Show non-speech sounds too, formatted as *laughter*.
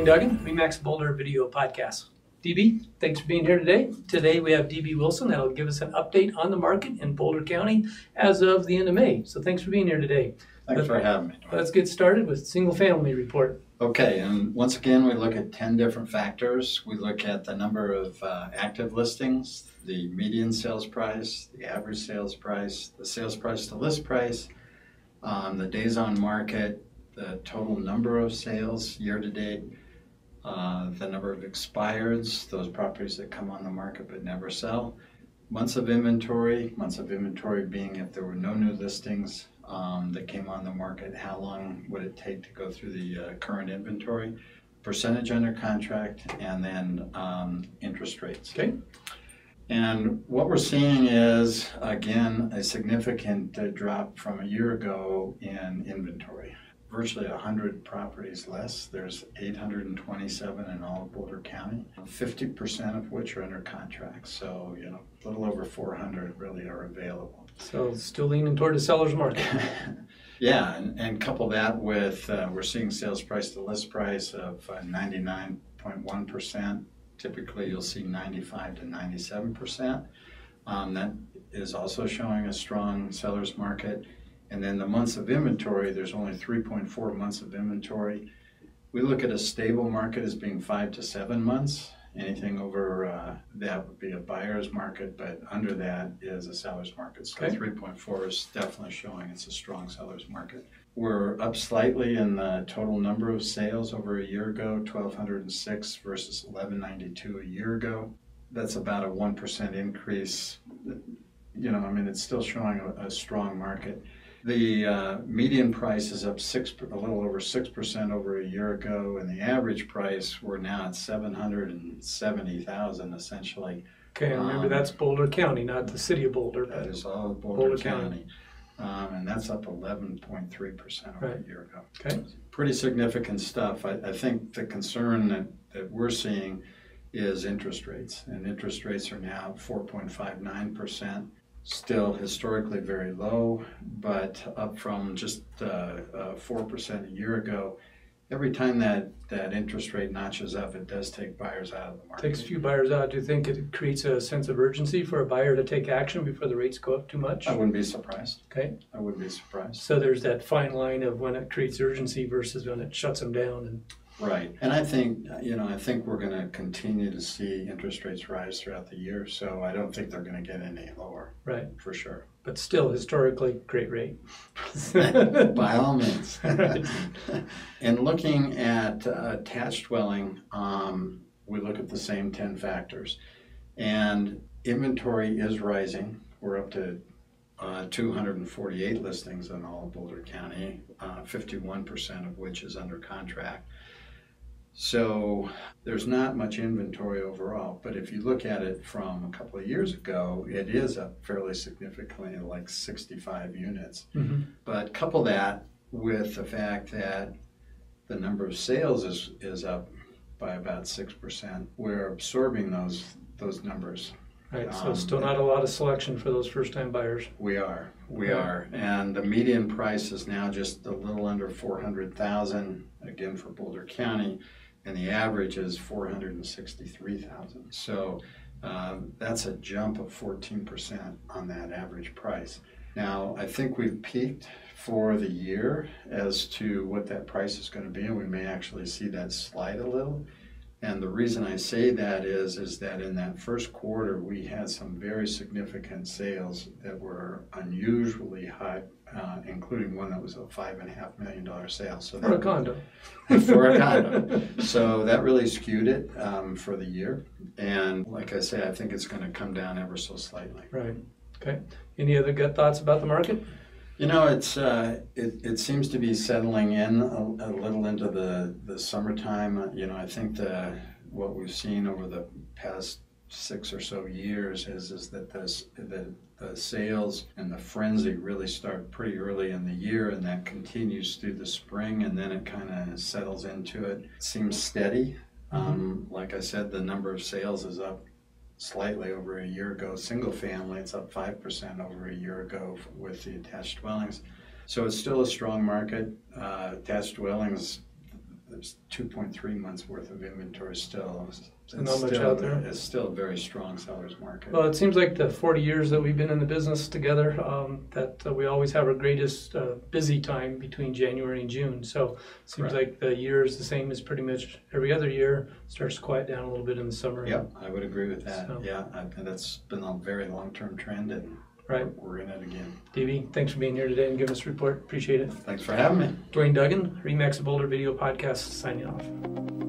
Dwayne Duggan, Remax Boulder Video Podcast. DB, thanks for being here today. Today we have DB Wilson that'll give us an update on the market in Boulder County as of the end of May. So thanks for being here today. Thanks for having me. Dwayne. Let's get started with single family report. Okay, and once again, we look at 10 different factors. We look at the number of uh, active listings, the median sales price, the average sales price, the sales price to list price, um, the days on market, the total number of sales year to date, uh, the number of expireds, those properties that come on the market but never sell, months of inventory, months of inventory being if there were no new listings um, that came on the market, how long would it take to go through the uh, current inventory, percentage under contract, and then um, interest rates. Okay. And what we're seeing is, again, a significant uh, drop from a year ago in inventory virtually 100 properties less. There's 827 in all of Boulder County, 50% of which are under contract. So, you know, a little over 400 really are available. So, still leaning toward the seller's market. *laughs* yeah, and, and couple that with uh, we're seeing sales price to list price of uh, 99.1%. Typically, you'll see 95 to 97%. Um, that is also showing a strong seller's market. And then the months of inventory, there's only 3.4 months of inventory. We look at a stable market as being five to seven months. Anything over uh, that would be a buyer's market, but under that is a seller's market. So Okay. 3.4 is definitely showing it's a strong seller's market. We're up slightly in the total number of sales over a year ago, 1,206 versus 1,192 a year ago. That's about a 1% increase. You know, I mean, it's still showing a, a strong market. The uh, median price is up six, a little over six percent over a year ago, and the average price we're now at seven hundred and seventy thousand essentially. Okay, and remember Um, that's Boulder County, not the city of Boulder. That is all Boulder Boulder County. County, um, and that's up eleven point three percent over Right. a year ago. Okay. Pretty significant stuff. I, I think the concern that, that we're seeing is interest rates, and interest rates are now four point five nine percent. Still historically very low, but up from just uh, four percent a year ago. Every time that, that interest rate notches up, it does take buyers out of the market. Takes a few buyers out. Do you think it creates a sense of urgency for a buyer to take action before the rates go up too much? I wouldn't be surprised. Okay, I wouldn't be surprised. so there's that fine line of when it creates urgency versus when it shuts them down. And Right, and I think, you know, I think we're gonna continue to see interest rates rise throughout the year, so I don't think they're gonna get any lower, right, for sure. but still historically great rate. *laughs* By all *laughs* means. Right. *laughs* In looking at uh, attached dwelling, um, we look at the same ten factors. And inventory is rising, we're up to uh, two hundred and forty-eight listings in all of Boulder County, uh, fifty-one percent of which is under contract. So there's not much inventory overall, but if you look at it from a couple of years ago, it is up fairly significantly, like 65 units. Mhm. But couple that with the fact that the number of sales is, is up by about 6%. We're absorbing those, those numbers. Right, so Um, still not a lot of selection for those first-time buyers. We are, we are. And the median price is now just a little under 400,000, again for Boulder County. And the average is 463,000. So um, that's a jump of 14% on that average price. Now, I think we've peaked for the year as to what that price is going to be, and we may actually see that slide a little. And the reason I say that is, is that in that first quarter, we had some very significant sales that were unusually high, uh, including one that was a five and a half million dollar sale. So For a that- condo. *laughs* for a condo. So that really skewed it um, for the year. And like I say, I think it's going to come down ever so slightly. Right, okay. Any other gut thoughts about the market? You know, it's uh, it, it seems to be settling in a, a little into the, the summertime. You know, I think the what we've seen over the past six or so years is is that this the the sales and the frenzy really start pretty early in the year, and that continues through the spring, and then it kind of settles into it. Seems steady. Um, like I said, the number of sales is up slightly over a year ago. Single family, it's up 5% over a year ago with the attached dwellings. So it's still a strong market. Uh, attached dwellings, there's two point three months worth of inventory still. It's not much still- out there? It's still a very strong seller's market. Well, it seems like the 40 years that we've been in the business together, um, that uh, we always have our greatest uh, busy time between January and June. So it seems Right. like the year is the same as pretty much every other year. Starts to quiet down a little bit in the summer. Yep, I would agree with that. So- Yeah, I- and that's been a very long-term trend and Right. we're in it again. DB, thanks for being here today and giving us a report. Appreciate it. Thanks for having me. Dwayne Duggan, Remax Boulder Video Podcast, signing off.